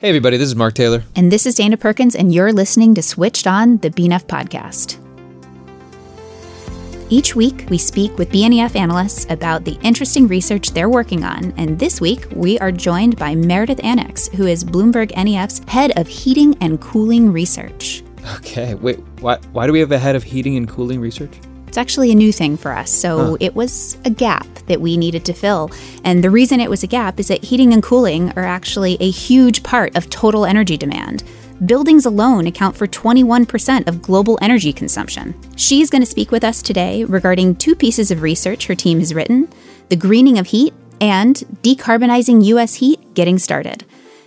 Hey, everybody, this is Mark Taylor. And this is Dana Perkins, and you're listening to Switched On, the BNEF podcast. Each week, we speak with BNEF analysts about the interesting research they're working on. And this week, we are joined by Meredith Annex, who is Bloomberg NEF's head of heating and cooling research. Okay, wait, why, why do we have a head of heating and cooling research? It's actually a new thing for us. So huh. it was a gap that we needed to fill. And the reason it was a gap is that heating and cooling are actually a huge part of total energy demand. Buildings alone account for 21% of global energy consumption. She's going to speak with us today regarding two pieces of research her team has written the greening of heat and decarbonizing U.S. heat getting started.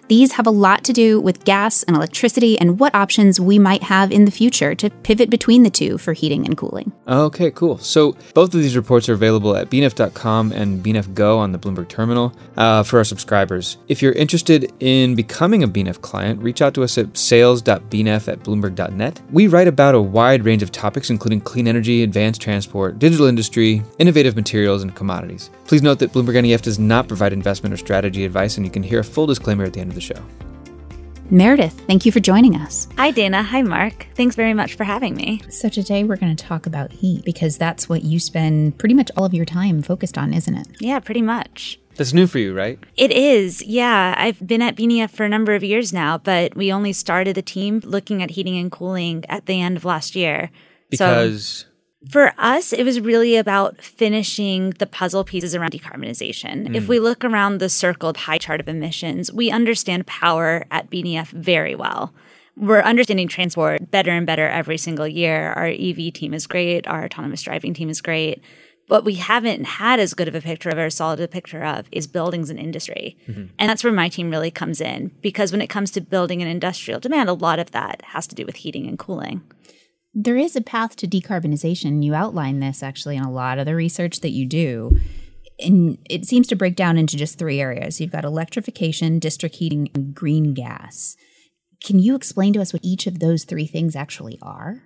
These have a lot to do with gas and electricity and what options we might have in the future to pivot between the two for heating and cooling. Okay, cool. So both of these reports are available at bnef.com and BNEF Go on the Bloomberg terminal uh, for our subscribers. If you're interested in becoming a BNEF client, reach out to us at sales.bnef at bloomberg.net. We write about a wide range of topics, including clean energy, advanced transport, digital industry, innovative materials, and commodities. Please note that Bloomberg NEF does not provide investment or strategy advice, and you can hear a full disclaimer at the end the show. Meredith, thank you for joining us. Hi, Dana. Hi, Mark. Thanks very much for having me. So, today we're going to talk about heat because that's what you spend pretty much all of your time focused on, isn't it? Yeah, pretty much. That's new for you, right? It is. Yeah. I've been at BNEF for a number of years now, but we only started the team looking at heating and cooling at the end of last year. Because. So, for us, it was really about finishing the puzzle pieces around decarbonization. Mm. If we look around the circled pie chart of emissions, we understand power at BNEF very well. We're understanding transport better and better every single year. Our EV team is great, our autonomous driving team is great. What we haven't had as good of a picture of or solid a picture of is buildings and industry. Mm-hmm. And that's where my team really comes in because when it comes to building and industrial demand, a lot of that has to do with heating and cooling. There is a path to decarbonization. You outline this actually in a lot of the research that you do. And it seems to break down into just three areas. You've got electrification, district heating, and green gas. Can you explain to us what each of those three things actually are?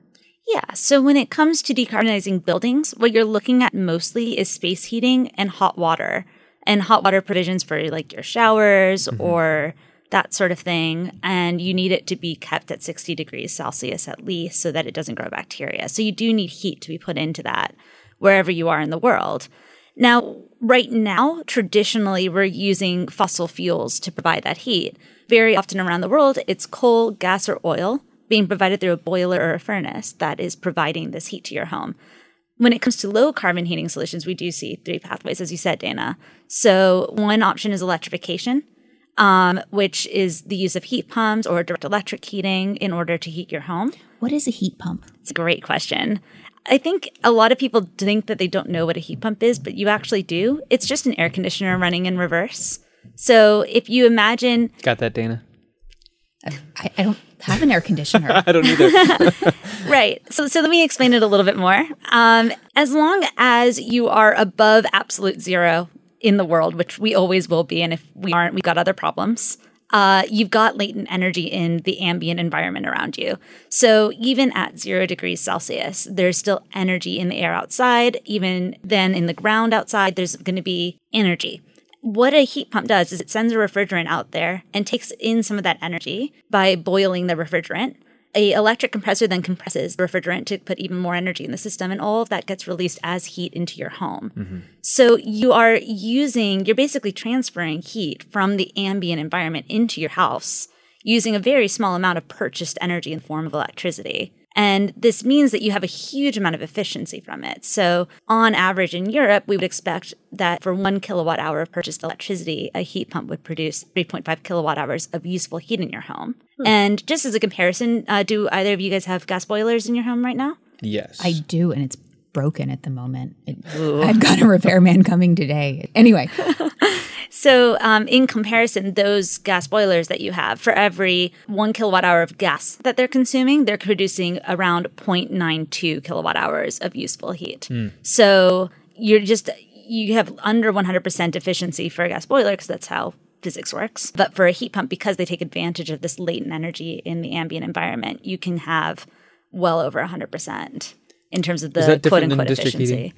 Yeah. So when it comes to decarbonizing buildings, what you're looking at mostly is space heating and hot water and hot water provisions for like your showers mm-hmm. or that sort of thing. And you need it to be kept at 60 degrees Celsius at least so that it doesn't grow bacteria. So you do need heat to be put into that wherever you are in the world. Now, right now, traditionally, we're using fossil fuels to provide that heat. Very often around the world, it's coal, gas, or oil being provided through a boiler or a furnace that is providing this heat to your home. When it comes to low carbon heating solutions, we do see three pathways, as you said, Dana. So, one option is electrification um, which is the use of heat pumps or direct electric heating in order to heat your home. What is a heat pump? It's a great question. I think a lot of people think that they don't know what a heat pump is, but you actually do. It's just an air conditioner running in reverse. So if you imagine. Got that, Dana? I, I don't have an air conditioner. I don't either. right. So, so let me explain it a little bit more. Um, as long as you are above absolute zero in the world, which we always will be. And if we aren't, we've got other problems. Uh, you've got latent energy in the ambient environment around you. So even at zero degrees Celsius, there's still energy in the air outside. Even then, in the ground outside, there's going to be energy. What a heat pump does is it sends a refrigerant out there and takes in some of that energy by boiling the refrigerant a electric compressor then compresses the refrigerant to put even more energy in the system and all of that gets released as heat into your home mm-hmm. so you are using you're basically transferring heat from the ambient environment into your house using a very small amount of purchased energy in the form of electricity and this means that you have a huge amount of efficiency from it. So, on average in Europe, we would expect that for one kilowatt hour of purchased electricity, a heat pump would produce 3.5 kilowatt hours of useful heat in your home. Hmm. And just as a comparison, uh, do either of you guys have gas boilers in your home right now? Yes. I do, and it's broken at the moment. It, I've got a repairman coming today. Anyway. So, um, in comparison, those gas boilers that you have, for every one kilowatt hour of gas that they're consuming, they're producing around 0.92 kilowatt hours of useful heat. So, you're just, you have under 100% efficiency for a gas boiler because that's how physics works. But for a heat pump, because they take advantage of this latent energy in the ambient environment, you can have well over 100% in terms of the quote unquote heating? efficiency.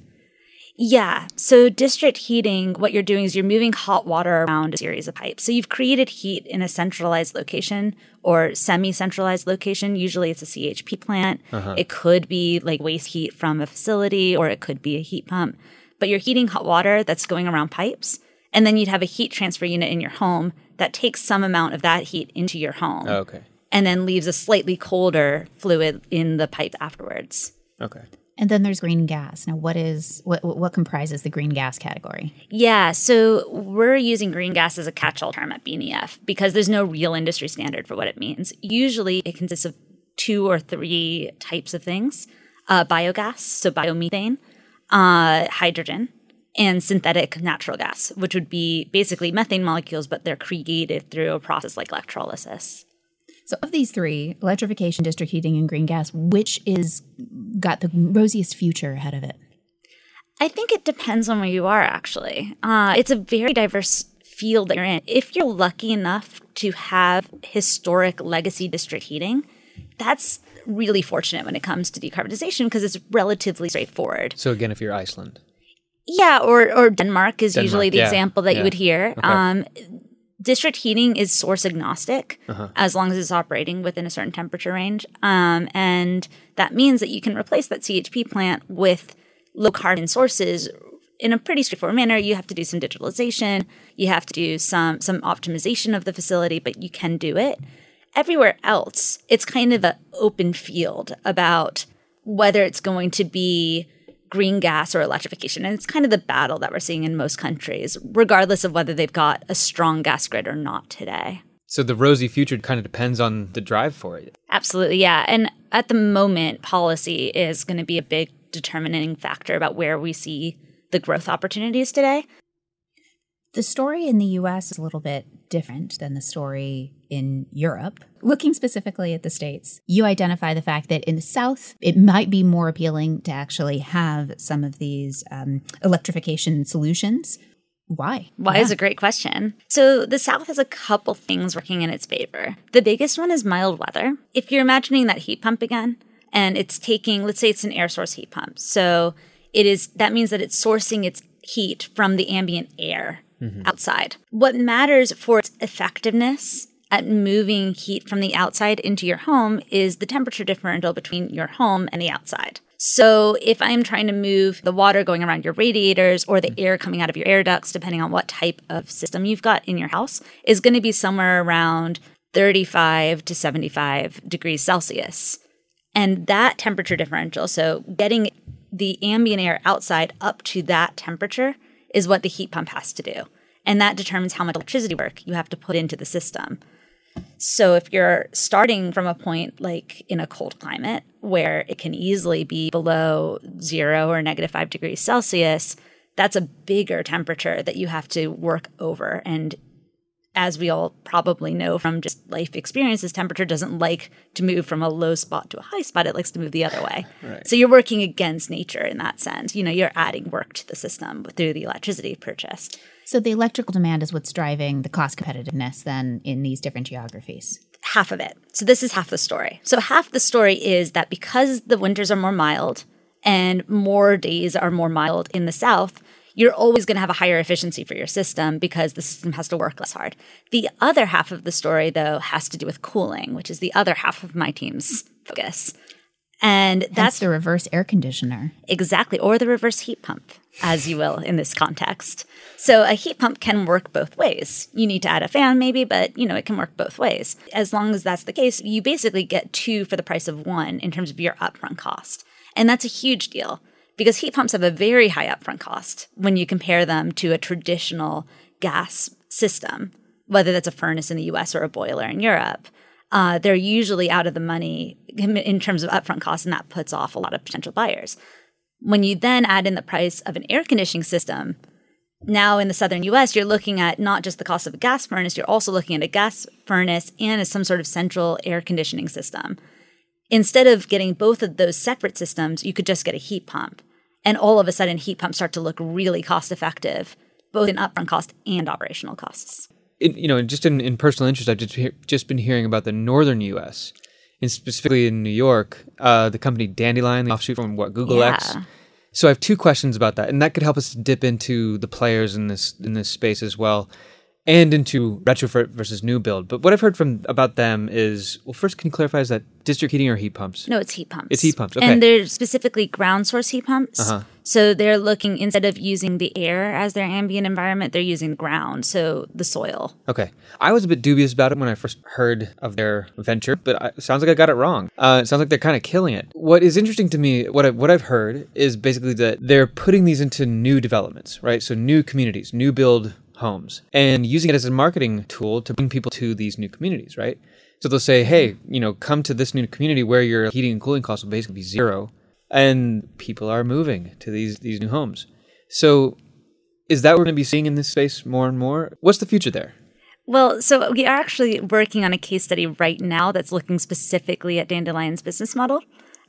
Yeah. So district heating, what you're doing is you're moving hot water around a series of pipes. So you've created heat in a centralized location or semi centralized location. Usually it's a CHP plant. It could be like waste heat from a facility or it could be a heat pump. But you're heating hot water that's going around pipes. And then you'd have a heat transfer unit in your home that takes some amount of that heat into your home Oh, okay. and then leaves a slightly colder fluid in the pipe afterwards. Okay. And then there's green gas. Now, what is what what comprises the green gas category? Yeah, so we're using green gas as a catch-all term at BNEF because there's no real industry standard for what it means. Usually, it consists of two or three types of things: uh, biogas, so biomethane, uh, hydrogen, and synthetic natural gas, which would be basically methane molecules, but they're created through a process like electrolysis. So, of these three, electrification, district heating, and green gas, which is got the rosiest future ahead of it? I think it depends on where you are, actually. Uh, it's a very diverse field that you're in. If you're lucky enough to have historic legacy district heating, that's really fortunate when it comes to decarbonization because it's relatively straightforward. So again, if you're Iceland, Yeah, or, or Denmark is Denmark, usually the yeah, example that yeah. you would hear. Okay. Um, district heating is source agnostic Uh-huh. as long as it's operating within a certain temperature range. Um, and that means that you can replace that CHP plant with low carbon sources in a pretty straightforward manner. You have to do some digitalization, you have to do some some optimization of the facility, but you can do it. Everywhere else, it's kind of an open field about whether it's going to be green gas or electrification. And it's kind of the battle that we're seeing in most countries, regardless of whether they've got a strong gas grid or not today. so the rosy future kind of depends on the drive for it. Absolutely, yeah. And at the moment, policy is going to be a big determining factor about where we see the growth opportunities today. The story in the US is a little bit different than the story in Europe. Looking specifically at the States, you identify the fact that in the South, it might be more appealing to actually have some of these um, electrification solutions. Why? Why is a great question. So the South has a couple things working in its favor. The biggest one is mild weather. If you're imagining that heat pump again, and it's taking, let's say it's an air source heat pump. So it is that means that it's sourcing its heat from the ambient air Mm-hmm. outside. What matters for its effectiveness at moving heat from the outside into your home is the temperature differential between your home and the outside. So if I'm trying to move the water going around your radiators or the mm-hmm. air coming out of your air ducts, depending on what type of system you've got in your house, is going to be somewhere around 35 to 75 degrees Celsius. And that temperature differential, so getting the ambient air outside up to that temperature, is what the heat pump has to do. And that determines how much electricity work you have to put into the system. So if you're starting from a point like in a cold climate where it can easily be below zero or negative five degrees Celsius, that's a bigger temperature that you have to work over. And as we all probably know from just life experiences, temperature doesn't like to move from a low spot to a high spot. It likes to move the other way. So you're working against nature in that sense. You know, you're adding work to the system through the electricity purchased. So the electrical demand is what's driving the cost competitiveness then in these different geographies. half of it. So this is half the story. So half the story is that because the winters are more mild and more days are more mild in the south, you're always going to have a higher efficiency for your system because the system has to work less hard. The other half of the story though has to do with cooling, which is the other half of my team's focus. And That's that's the reverse air conditioner. Exactly, or the reverse heat pump, as you will in this context. So a heat pump can work both ways. You need to add a fan maybe, but you know, it can work both ways. As long as that's the case, you basically get two for the price of one in terms of your upfront cost. And that's a huge deal because heat pumps have a very high upfront cost when you compare them to a traditional gas system, whether that's a furnace in the US or a boiler in Europe uh, they're usually out of the money in terms of upfront costs, and that puts off a lot of potential buyers. When you then add in the price of an air conditioning system, now in the southern US, you're looking at not just the cost of a gas furnace, you're also looking at a gas furnace and some sort of central air conditioning system. Instead of getting both of those separate systems, you could just get a heat pump. And all of a sudden, heat pumps start to look really cost effective, both in upfront cost and operational costs. In, you know, just in, in personal interest, I've just, just been hearing about the northern U.S., and specifically in New York, uh, the company Dandelion, the offshoot from what Google Yeah. X. So I have two questions about that, and that could help us dip into the players in this in this space as well, and into retrofit versus new build. But what I've heard from about them is, well, first, can you clarify is that district heating or heat pumps? No, it's heat pumps. It's heat pumps, okay. And they're specifically ground source heat pumps. Uh-huh. So they're looking, instead of using the air as their ambient environment, they're using ground, so the soil. Okay. I was a bit dubious about it when I first heard of their venture, but I, it sounds like I got it wrong. Uh, it sounds like they're kind of killing it. What is interesting to me, what, I, what I've heard, is basically that they're putting these into new developments, right? So new communities, new build homes, and using it as a marketing tool to bring people to these new communities, right? So they'll say, hey, you know, come to this new community where your heating and cooling costs will basically be zero. And people are moving to these, these new homes. So is that what we're going to be seeing in this space more and more? What's the future there? Well, so we are actually working on a case study right now that's looking specifically at Dandelion's business model.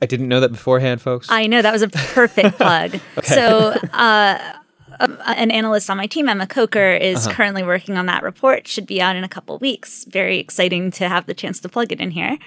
I didn't know that beforehand, folks. I know that was a perfect plug. So, uh, um, an analyst on my team, Emma Coker, is currently working on that report. Should be out in a couple weeks. Very exciting to have the chance to plug it in here.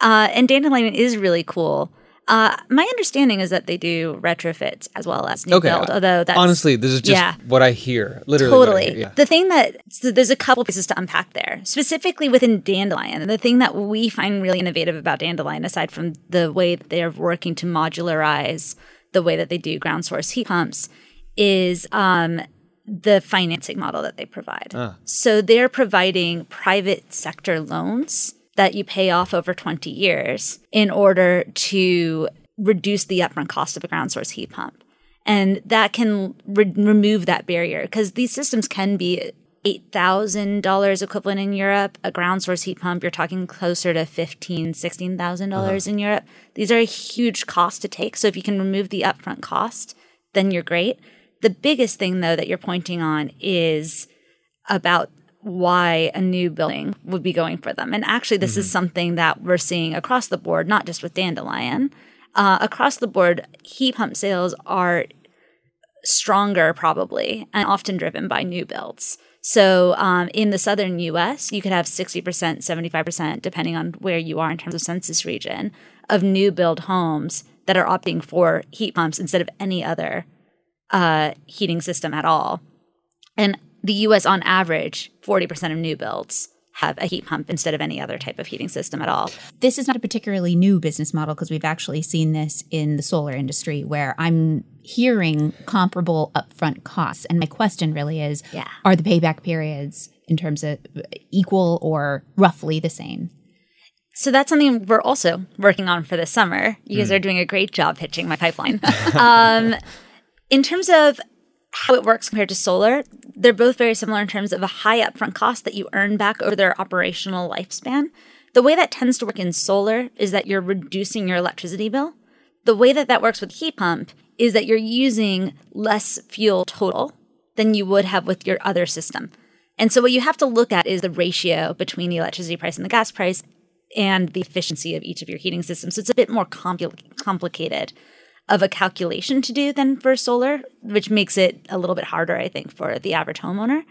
Uh, and Dandelion is really cool. Uh, my understanding is that they do retrofits as well as new okay. build. Although that's honestly, this is just yeah. what I hear. Literally, Totally. hear, yeah. The thing that so there's a couple pieces to unpack there, specifically within Dandelion. The thing that we find really innovative about Dandelion, aside from the way that they're working to modularize the way that they do ground source heat pumps, is um, the financing model that they provide. So they're providing private sector loans that you pay off over 20 years in order to reduce the upfront cost of a ground source heat pump. And that can re- remove that barrier because these systems can be $8,000 equivalent in Europe. A ground source heat pump, you're talking closer to $15,000, $16,000 in Europe. These are a huge cost to take. So if you can remove the upfront cost, then you're great. The biggest thing, though, that you're pointing on is about why a new building would be going for them. And actually, this is something that we're seeing across the board, not just with Dandelion. Uh, across the board, heat pump sales are stronger, probably, and often driven by new builds. So um, in the southern US, you could have 60%, 75%, depending on where you are in terms of census region, of new build homes that are opting for heat pumps instead of any other uh, heating system at all. And the US, on average, 40% of new builds have a heat pump instead of any other type of heating system at all. This is not a particularly new business model because we've actually seen this in the solar industry where I'm hearing comparable upfront costs. And my question really is Yeah. are the payback periods in terms of equal or roughly the same? So that's something we're also working on for this summer. You guys are doing a great job pitching my pipeline. um, in terms of how it works compared to solar, they're both very similar in terms of a high upfront cost that you earn back over their operational lifespan. The way that tends to work in solar is that you're reducing your electricity bill. The way that that works with heat pump is that you're using less fuel total than you would have with your other system. And so what you have to look at is the ratio between the electricity price and the gas price and the efficiency of each of your heating systems. So it's a bit more compli- complicated of a calculation to do than for solar, which makes it a little bit harder, I think, for the average homeowner.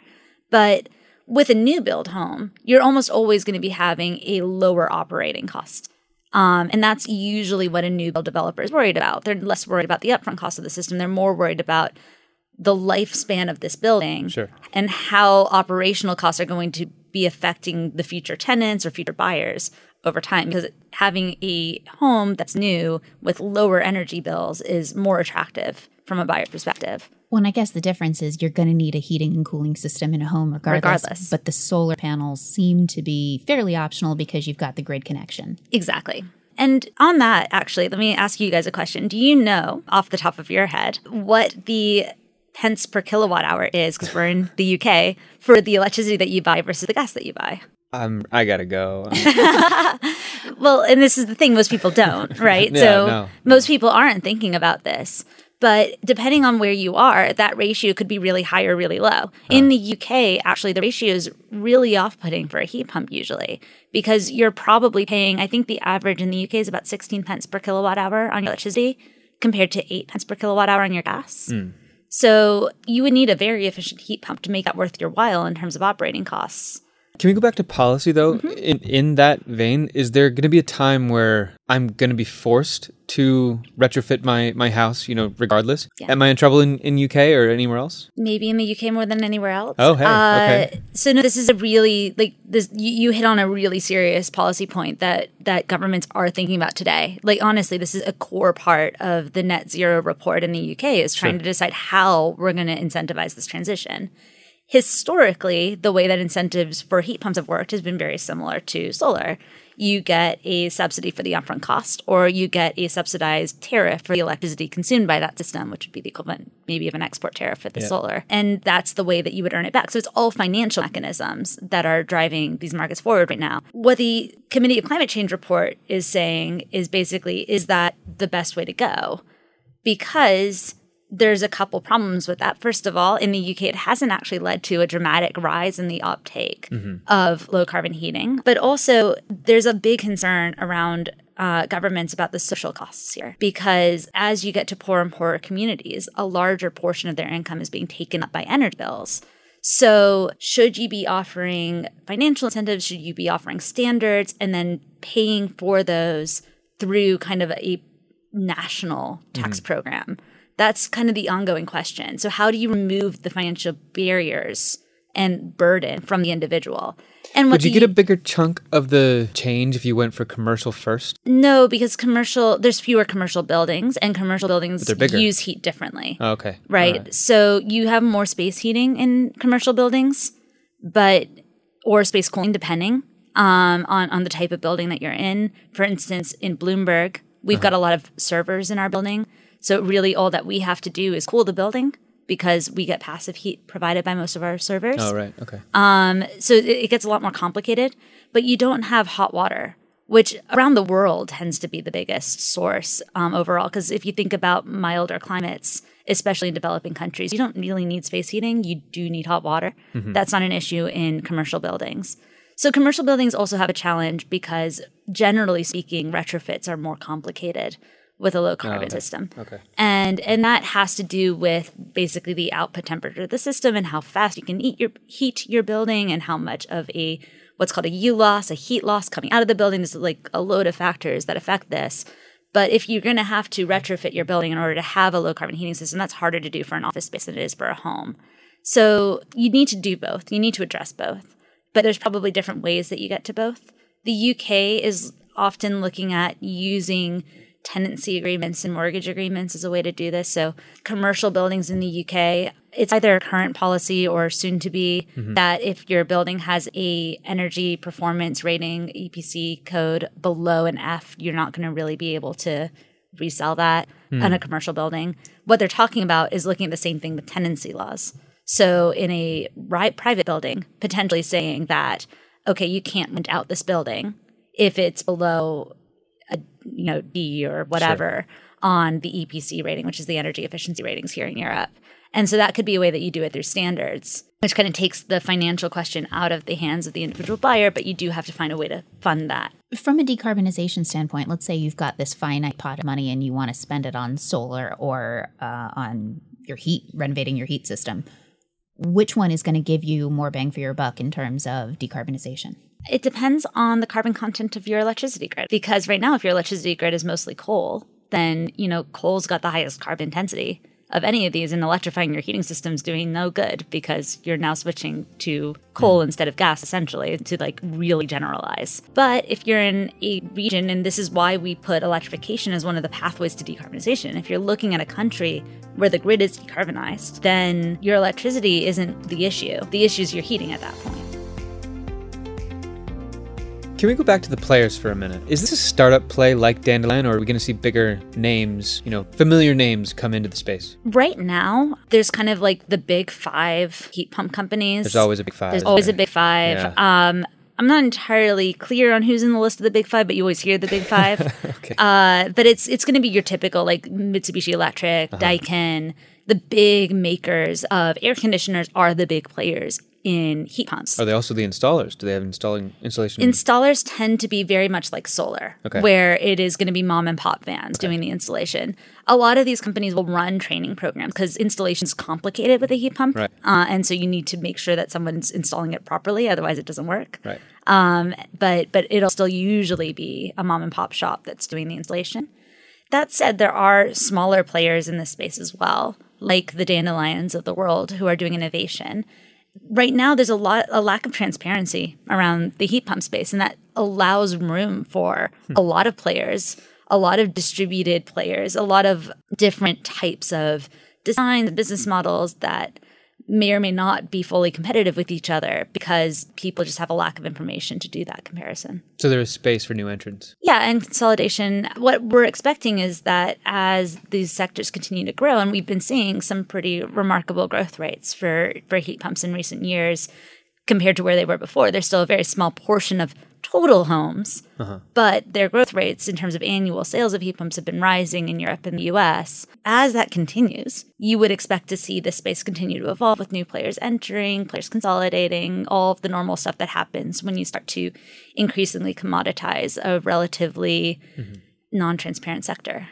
But with a new build home, you're almost always going to be having a lower operating cost. Um, and that's usually what a new build developer is worried about. They're less worried about the upfront cost of the system. They're more worried about the lifespan of this building Sure. and how operational costs are going to be affecting the future tenants or future buyers over time because having a home that's new with lower energy bills is more attractive from a buyer perspective. Well, and I guess the difference is you're going to need a heating and cooling system in a home regardless, Regardless. But the solar panels seem to be fairly optional because you've got the grid connection. Exactly. And on that, actually, let me ask you guys a question. Do you know, off the top of your head, what the pence per kilowatt hour is, because we're in the UK, for the electricity that you buy versus the gas that you buy? I'm, I gotta go. Well, and this is the thing, most people don't, right? Yeah, so no. most people aren't thinking about this. But depending on where you are, that ratio could be really high or really low. In the UK, actually, the ratio is really off putting for a heat pump usually because you're probably paying, I think the average in the UK is about 16 pence per kilowatt hour on your electricity compared to 8 pence per kilowatt hour on your gas. Hmm. So you would need a very efficient heat pump to make that worth your while in terms of operating costs. Can we go back to policy though? In in that vein, is there going to be a time where I'm going to be forced to retrofit my my house, you know, regardless? Yeah. Am I in trouble in, in UK or anywhere else? maybe in the UK more than anywhere else. Oh, hey, Uh, okay. So no, this is a really like this. You, you hit on a really serious policy point that that governments are thinking about today. Like honestly, this is a core part of the net zero report in the UK is trying to decide how we're going to incentivize this transition. Historically, the way that incentives for heat pumps have worked has been very similar to solar. You get a subsidy for the upfront cost, or you get a subsidized tariff for the electricity consumed by that system, which would be the equivalent maybe of an export tariff for the solar. And that's the way that you would earn it back. So it's all financial mechanisms that are driving these markets forward right now. What the Committee of Climate Change report is saying is basically, is that the best way to go? Because there's a couple problems with that. First of all, in the UK, it hasn't actually led to a dramatic rise in the uptake of low carbon heating. But also, there's a big concern around uh, governments about the social costs here because as you get to poorer and poorer communities, a larger portion of their income is being taken up by energy bills. So, should you be offering financial incentives? Should you be offering standards and then paying for those through kind of a national tax program? That's kind of the ongoing question. So, how do you remove the financial barriers and burden from the individual? And Would you do get a bigger chunk of the change if you went for commercial first? no, because commercial there's fewer commercial buildings, and commercial buildings use heat differently. Oh, okay. right? So you have more space heating in commercial buildings, but or space cooling depending um, on on the type of building that you're in. For instance, in Bloomberg, we've got a lot of servers in our building, so really all that we have to do is cool the building because we get passive heat provided by most of our servers. Oh, right. Okay. So it, it gets a lot more complicated, but you don't have hot water, which around the world tends to be the biggest source um, overall. Because if you think about milder climates, especially in developing countries, you don't really need space heating. You do need hot water. That's not an issue in commercial buildings. So commercial buildings also have a challenge because generally speaking, retrofits are more complicated with a low carbon ah, system. Okay. And and that has to do with basically the output temperature of the system and how fast you can eat your heat your building and how much of a what's called a U loss, a heat loss coming out of the building. There's like a load of factors that affect this. But if you're going to have to retrofit your building in order to have a low carbon heating system, that's harder to do for an office space than it is for a home. So you need to do both. You need to address both. But there's probably different ways that you get to both. The UK is often looking at using tenancy agreements and mortgage agreements as a way to do this. So commercial buildings in the UK, it's either a current policy or soon to be mm-hmm. that if your building has a energy performance rating EPC code below an F, you're not going to really be able to resell that hmm. on a commercial building. What they're talking about is looking at the same thing with tenancy laws. So in a ri- private building, potentially saying that okay, you can't rent out this building if it's below you know D or whatever on the EPC rating, which is the energy efficiency ratings here in Europe. And so that could be a way that you do it through standards, which kind of takes the financial question out of the hands of the individual buyer, but you do have to find a way to fund that. From a decarbonization standpoint, let's say you've got this finite pot of money and you want to spend it on solar or uh, on your heat, renovating your heat system. Which one is going to give you more bang for your buck in terms of decarbonization? It depends on the carbon content of your electricity grid. Because right now, if your electricity grid is mostly coal, then, you know, coal's got the highest carbon intensity of any of these, and electrifying your heating system is doing no good because you're now switching to coal hmm. instead of gas, essentially, to like really generalize. But if you're in a region, and this is why we put electrification as one of the pathways to decarbonization, if you're looking at a country where the grid is decarbonized, then your electricity isn't the issue. The issue is your heating at that point. Can we go back to the players for a minute? Is this a startup play like Dandelion, or are we going to see bigger names, you know, familiar names come into the space? Right now, there's kind of like the big five heat pump companies. There's always a big five. There's always there? a big five. Yeah. Um, I'm not entirely clear on who's in the list of the big five, but you always hear the big five. okay. uh, but it's it's going to be your typical like Mitsubishi Electric, uh-huh. Daikin, the big makers of air conditioners are the big players in heat pumps. Are they also the installers? Do they have installing installation? Installers tend to be very much like solar, okay. where it is going to be mom and pop vans okay. doing the installation. A lot of these companies will run training programs because installation is complicated with a heat pump, right. uh, and so you need to make sure that someone's installing it properly, otherwise it doesn't work. Right. Um, but but it'll still usually be a mom and pop shop that's doing the installation. That said, there are smaller players in this space as well, like the dandelions of the world who are doing innovation right now there's a lot a lack of transparency around the heat pump space and that allows room for a lot of players a lot of distributed players a lot of different types of designs business models that may or may not be fully competitive with each other because people just have a lack of information to do that comparison. So there is space for new entrants. Yeah, and consolidation. What we're expecting is that as these sectors continue to grow, and we've been seeing some pretty remarkable growth rates for, for heat pumps in recent years compared to where they were before. There's still a very small portion of total homes, uh-huh. but their growth rates in terms of annual sales of heat pumps have been rising in Europe and the US. As that continues, you would expect to see this space continue to evolve with new players entering, players consolidating, all of the normal stuff that happens when you start to increasingly commoditize a relatively mm-hmm. non transparent sector.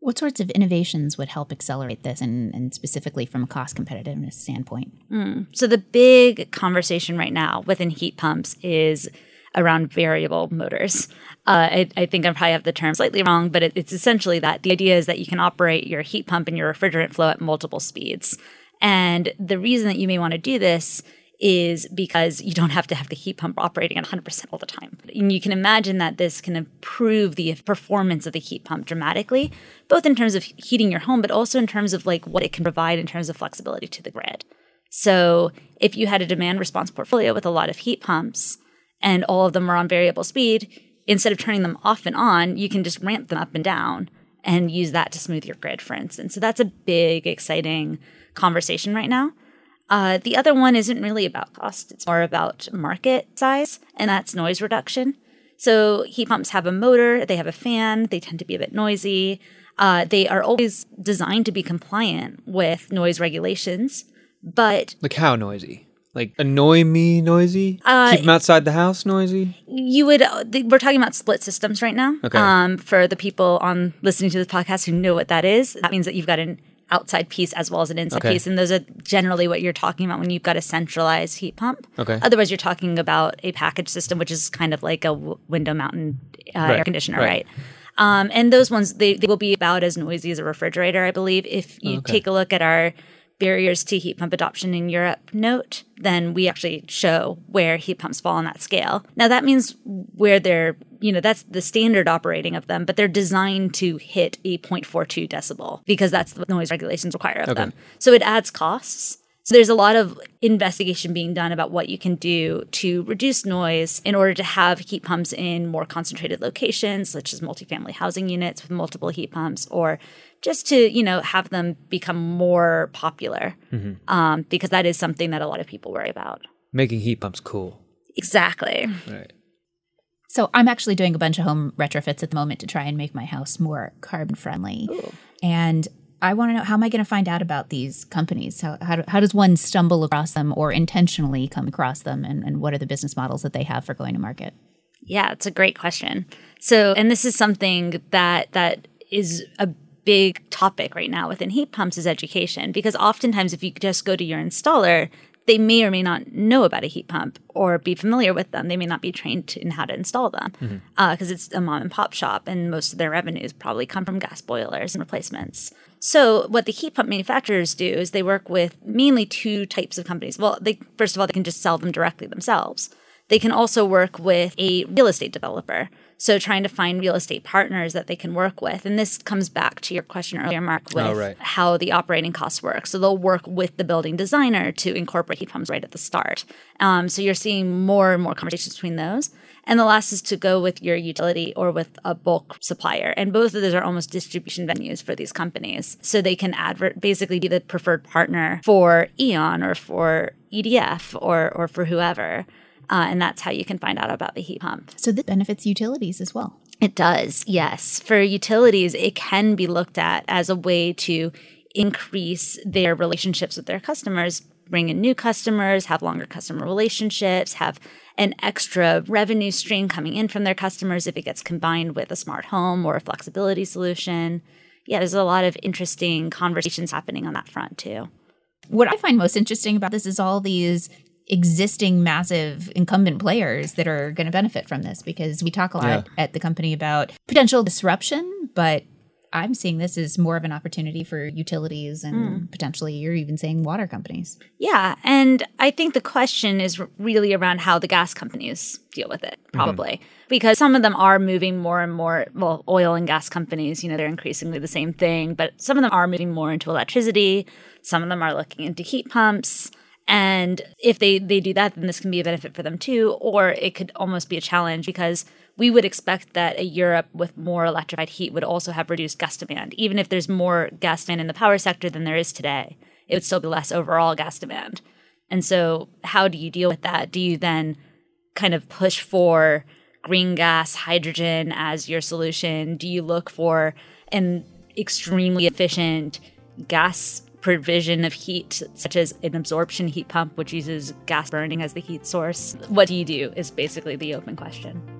What sorts of innovations would help accelerate this, and, and specifically from a cost competitiveness standpoint? Mm. So, the big conversation right now within heat pumps is around variable motors. Uh, I, I, think I probably have the term slightly wrong, but it, it's essentially that the idea is that you can operate your heat pump and your refrigerant flow at multiple speeds. And the reason that you may want to do this is because you don't have to have the heat pump operating at 100% all the time. And you can imagine that this can improve the performance of the heat pump dramatically, both in terms of heating your home, but also in terms of like what it can provide in terms of flexibility to the grid. So if you had a demand response portfolio with a lot of heat pumps, and all of them are on variable speed, instead of turning them off and on, you can just ramp them up and down and use that to smooth your grid, for instance. So that's a big, exciting conversation right now. Uh, the other one isn't really about cost, it's more about market size, and that's noise reduction. So heat pumps have a motor, they have a fan, they tend to be a bit noisy. Uh, they are always designed to be compliant with noise regulations, but. Like how noisy? Like annoy me noisy? Uh, Keep them outside the house noisy? You would. Uh, we're talking about split systems right now. Okay. Um, for the people on listening to this podcast who know what that is, that means that you've got an outside piece as well as an inside okay. piece, and those are generally what you're talking about when you've got a centralized heat pump. Okay. Otherwise, you're talking about a package system, which is kind of like a w- window mountain uh, right. air conditioner, right? right? Um, and those ones they, they will be about as noisy as a refrigerator, I believe. If you okay. take a look at our barriers to heat pump adoption in Europe note, then we actually show where heat pumps fall on that scale. Now that means where they're, you know, that's the standard operating of them, but they're designed to hit a 0.42 decibel because that's the noise regulations require of okay. them. So it adds costs. So there's a lot of investigation being done about what you can do to reduce noise in order to have heat pumps in more concentrated locations, such as multifamily housing units with multiple heat pumps, or just to you know have them become more popular mm-hmm. um, because that is something that a lot of people worry about. Making heat pumps cool. Exactly. Right. So i'm actually doing a bunch of home retrofits at the moment to try and make my house more carbon friendly. Ooh. and i want to know how am i going to find out about these companies how, how, how, does one stumble across them or intentionally come across them and, and what are the business models that they have for going to market yeah it's a great question so and this is something that that is a big topic right now within heat pumps is education because oftentimes if you just go to your installer they may or may not know about a heat pump or be familiar with them. They may not be trained in how to install them because mm-hmm. uh, it's a mom and pop shop, and most of their revenues probably come from gas boilers and replacements. So, what the heat pump manufacturers do is they work with mainly two types of companies. Well, they first of all they can just sell them directly themselves. They can also work with a real estate developer. So trying to find real estate partners that they can work with. And this comes back to your question earlier, Mark, with oh, right. how the operating costs work. So they'll work with the building designer to incorporate heat pumps right at the start. Um, so you're seeing more and more conversations between those. And the last is to go with your utility or with a bulk supplier. And both of those are almost distribution venues for these companies. So they can advert basically be the preferred partner for E.ON or for EDF or or for whoever. Uh, and that's how you can find out about the heat pump. So this benefits utilities as well. It does, yes. For utilities, it can be looked at as a way to increase their relationships with their customers, bring in new customers, have longer customer relationships, have an extra revenue stream coming in from their customers if it gets combined with a smart home or a flexibility solution. Yeah, there's a lot of interesting conversations happening on that front too. What I find most interesting about this is all these existing massive incumbent players that are going to benefit from this because we talk a lot yeah. at the company about potential disruption, but I'm seeing this as more of an opportunity for utilities and mm. potentially you're even saying water companies. Yeah. And I think the question is really around how the gas companies deal with it, mm-hmm. probably. Mm-hmm. Because some of them are moving more and more, well, oil and gas companies, you know, they're increasingly the same thing, but some of them are moving more into electricity. Some of them are looking into heat pumps. And if they, they do that, then this can be a benefit for them too. Or it could almost be a challenge because we would expect that a Europe with more electrified heat would also have reduced gas demand. Even if there's more gas demand in the power sector than there is today, it would still be less overall gas demand. And so, how do you deal with that? Do you then kind of push for green gas, hydrogen as your solution? Do you look for an extremely efficient gas provision of heat, such as an absorption heat pump, which uses gas burning as the heat source. What do you do is basically the open question.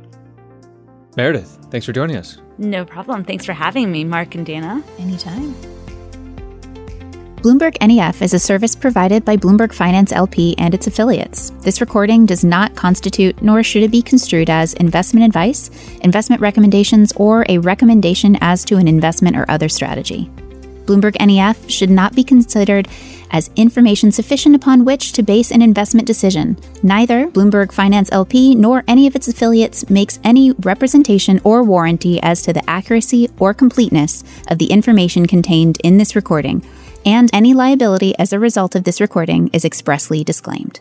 Meredith, thanks for joining us. No problem. Thanks for having me, Mark and Dana. Anytime. Bloomberg NEF is a service provided by Bloomberg Finance LP and its affiliates. This recording does not constitute, nor should it be construed as, investment advice, investment recommendations, or a recommendation as to an investment or other strategy. Bloomberg NEF should not be considered as information sufficient upon which to base an investment decision. Neither Bloomberg Finance LP nor any of its affiliates makes any representation or warranty as to the accuracy or completeness of the information contained in this recording, and any liability as a result of this recording is expressly disclaimed.